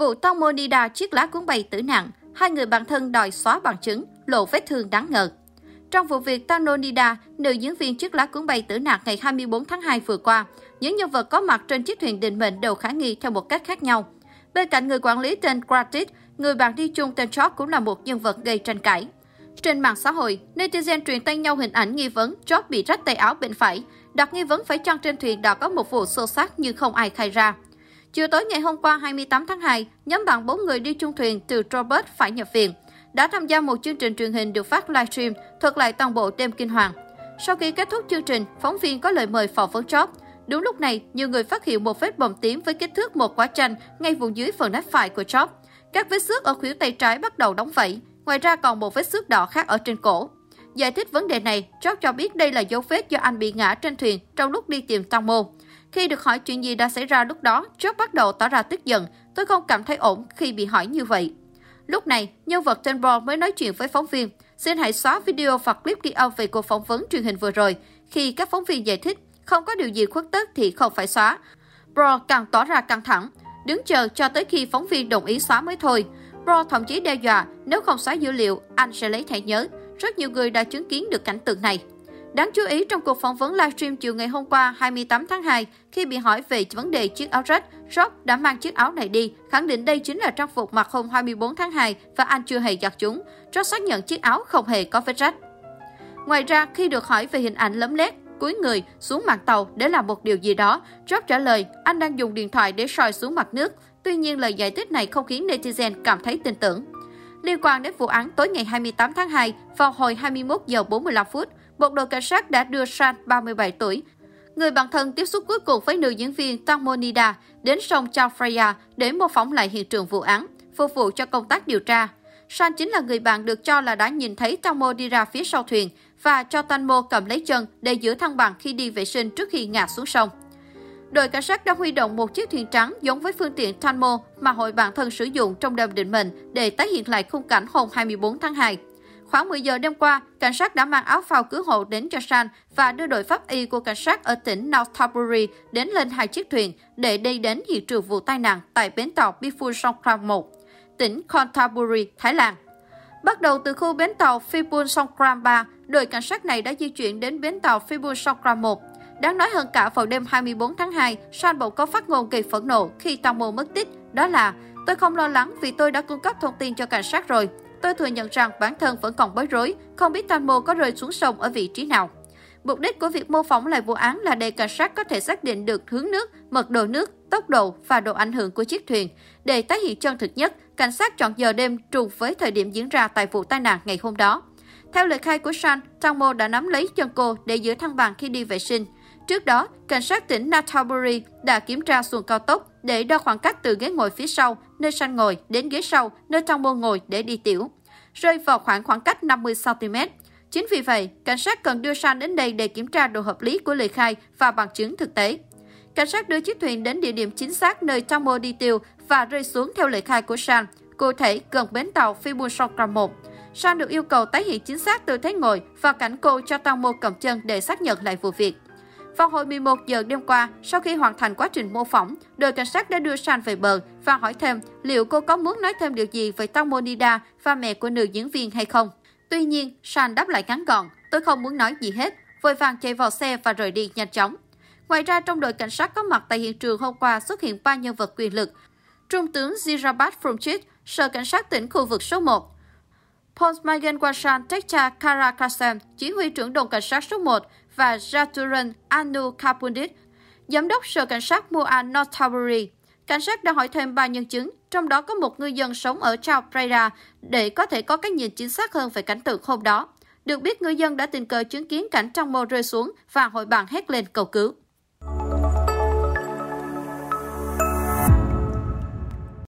Vụ Tông Monida chiếc lá cuốn bay tử nạn, hai người bạn thân đòi xóa bằng chứng, lộ vết thương đáng ngờ. Trong vụ việc Tanonida, nữ diễn viên chiếc lá cuốn bay tử nạn ngày 24 tháng 2 vừa qua, những nhân vật có mặt trên chiếc thuyền định mệnh đều khả nghi theo một cách khác nhau. Bên cạnh người quản lý tên Gratis, người bạn đi chung tên George cũng là một nhân vật gây tranh cãi. Trên mạng xã hội, netizen truyền tay nhau hình ảnh nghi vấn George bị rách tay áo bên phải, đặt nghi vấn phải chăng trên thuyền đã có một vụ xô xát nhưng không ai khai ra. Chiều tối ngày hôm qua 28 tháng 2, nhóm bạn 4 người đi chung thuyền từ Robert phải nhập viện. Đã tham gia một chương trình truyền hình được phát livestream thuật lại toàn bộ đêm kinh hoàng. Sau khi kết thúc chương trình, phóng viên có lời mời phỏng vấn chóp. Đúng lúc này, nhiều người phát hiện một vết bầm tím với kích thước một quả chanh ngay vùng dưới phần nách phải của chóp. Các vết xước ở khuỷu tay trái bắt đầu đóng vẩy, ngoài ra còn một vết xước đỏ khác ở trên cổ. Giải thích vấn đề này, chóp cho biết đây là dấu vết do anh bị ngã trên thuyền trong lúc đi tìm tăng mô. Khi được hỏi chuyện gì đã xảy ra lúc đó, George bắt đầu tỏ ra tức giận. Tôi không cảm thấy ổn khi bị hỏi như vậy. Lúc này, nhân vật tên Paul mới nói chuyện với phóng viên. Xin hãy xóa video và clip ghi âm về cuộc phỏng vấn truyền hình vừa rồi. Khi các phóng viên giải thích, không có điều gì khuất tất thì không phải xóa. Bro càng tỏ ra căng thẳng, đứng chờ cho tới khi phóng viên đồng ý xóa mới thôi. Bro thậm chí đe dọa nếu không xóa dữ liệu, anh sẽ lấy thẻ nhớ. Rất nhiều người đã chứng kiến được cảnh tượng này. Đáng chú ý trong cuộc phỏng vấn livestream chiều ngày hôm qua 28 tháng 2, khi bị hỏi về vấn đề chiếc áo rách, Rock đã mang chiếc áo này đi, khẳng định đây chính là trang phục mặc hôm 24 tháng 2 và anh chưa hề giặt chúng. Rock xác nhận chiếc áo không hề có vết rách. Ngoài ra, khi được hỏi về hình ảnh lấm lét, cúi người xuống mặt tàu để làm một điều gì đó, Rock trả lời anh đang dùng điện thoại để soi xuống mặt nước. Tuy nhiên, lời giải thích này không khiến netizen cảm thấy tin tưởng. Liên quan đến vụ án tối ngày 28 tháng 2, vào hồi 21 giờ 45 phút, một đội cảnh sát đã đưa San, 37 tuổi, người bạn thân tiếp xúc cuối cùng với nữ diễn viên Tamonida đến sông Chao Phraya để mô phỏng lại hiện trường vụ án, phục vụ cho công tác điều tra. San chính là người bạn được cho là đã nhìn thấy Tamo đi ra phía sau thuyền và cho Tanmo cầm lấy chân để giữ thăng bằng khi đi vệ sinh trước khi ngã xuống sông. Đội cảnh sát đã huy động một chiếc thuyền trắng giống với phương tiện Tanmo mà hội bạn thân sử dụng trong đêm định mệnh để tái hiện lại khung cảnh hôm 24 tháng 2. Khoảng 10 giờ đêm qua, cảnh sát đã mang áo phao cứu hộ đến cho San và đưa đội pháp y của cảnh sát ở tỉnh Northumbria đến lên hai chiếc thuyền để đi đến hiện trường vụ tai nạn tại bến tàu Bifun Songkram 1, tỉnh Canterbury, Thái Lan. Bắt đầu từ khu bến tàu Phibun Songkram 3, đội cảnh sát này đã di chuyển đến bến tàu Phibun Songkram 1. Đáng nói hơn cả vào đêm 24 tháng 2, San bỗng có phát ngôn gây phẫn nộ khi tàu mô mất tích. Đó là, tôi không lo lắng vì tôi đã cung cấp thông tin cho cảnh sát rồi. Tôi thừa nhận rằng bản thân vẫn còn bối rối, không biết Tanmo có rơi xuống sông ở vị trí nào. Mục đích của việc mô phỏng lại vụ án là để cảnh sát có thể xác định được hướng nước, mật độ nước, tốc độ và độ ảnh hưởng của chiếc thuyền. Để tái hiện chân thực nhất, cảnh sát chọn giờ đêm trùng với thời điểm diễn ra tại vụ tai nạn ngày hôm đó. Theo lời khai của San, Tanmo đã nắm lấy chân cô để giữ thăng bằng khi đi vệ sinh. Trước đó, cảnh sát tỉnh Natalbury đã kiểm tra xuồng cao tốc để đo khoảng cách từ ghế ngồi phía sau, nơi San ngồi, đến ghế sau, nơi Trong Mô ngồi để đi tiểu, rơi vào khoảng khoảng cách 50cm. Chính vì vậy, cảnh sát cần đưa San đến đây để kiểm tra độ hợp lý của lời khai và bằng chứng thực tế. Cảnh sát đưa chiếc thuyền đến địa điểm chính xác nơi Trong Mô đi tiêu và rơi xuống theo lời khai của San, cụ thể gần bến tàu Fibunsokram 1. San được yêu cầu tái hiện chính xác tư thế ngồi và cảnh cô cho Tomo cầm chân để xác nhận lại vụ việc. Vào hồi 11 giờ đêm qua, sau khi hoàn thành quá trình mô phỏng, đội cảnh sát đã đưa San về bờ và hỏi thêm liệu cô có muốn nói thêm điều gì về Tom Monida và mẹ của nữ diễn viên hay không. Tuy nhiên, San đáp lại ngắn gọn, tôi không muốn nói gì hết, vội vàng chạy vào xe và rời đi nhanh chóng. Ngoài ra, trong đội cảnh sát có mặt tại hiện trường hôm qua xuất hiện ba nhân vật quyền lực. Trung tướng Zirabat Frumchit, Sở Cảnh sát tỉnh khu vực số 1, Postmagen Wasan Tekcha Karakasem, chỉ huy trưởng đồn cảnh sát số 1 và Jaturan Anu Kapundit, giám đốc sở cảnh sát Moa Northbury. Cảnh sát đã hỏi thêm ba nhân chứng, trong đó có một ngư dân sống ở Chao Phraya để có thể có cái nhìn chính xác hơn về cảnh tượng hôm đó. Được biết ngư dân đã tình cờ chứng kiến cảnh trong mô rơi xuống và hội bàn hét lên cầu cứu.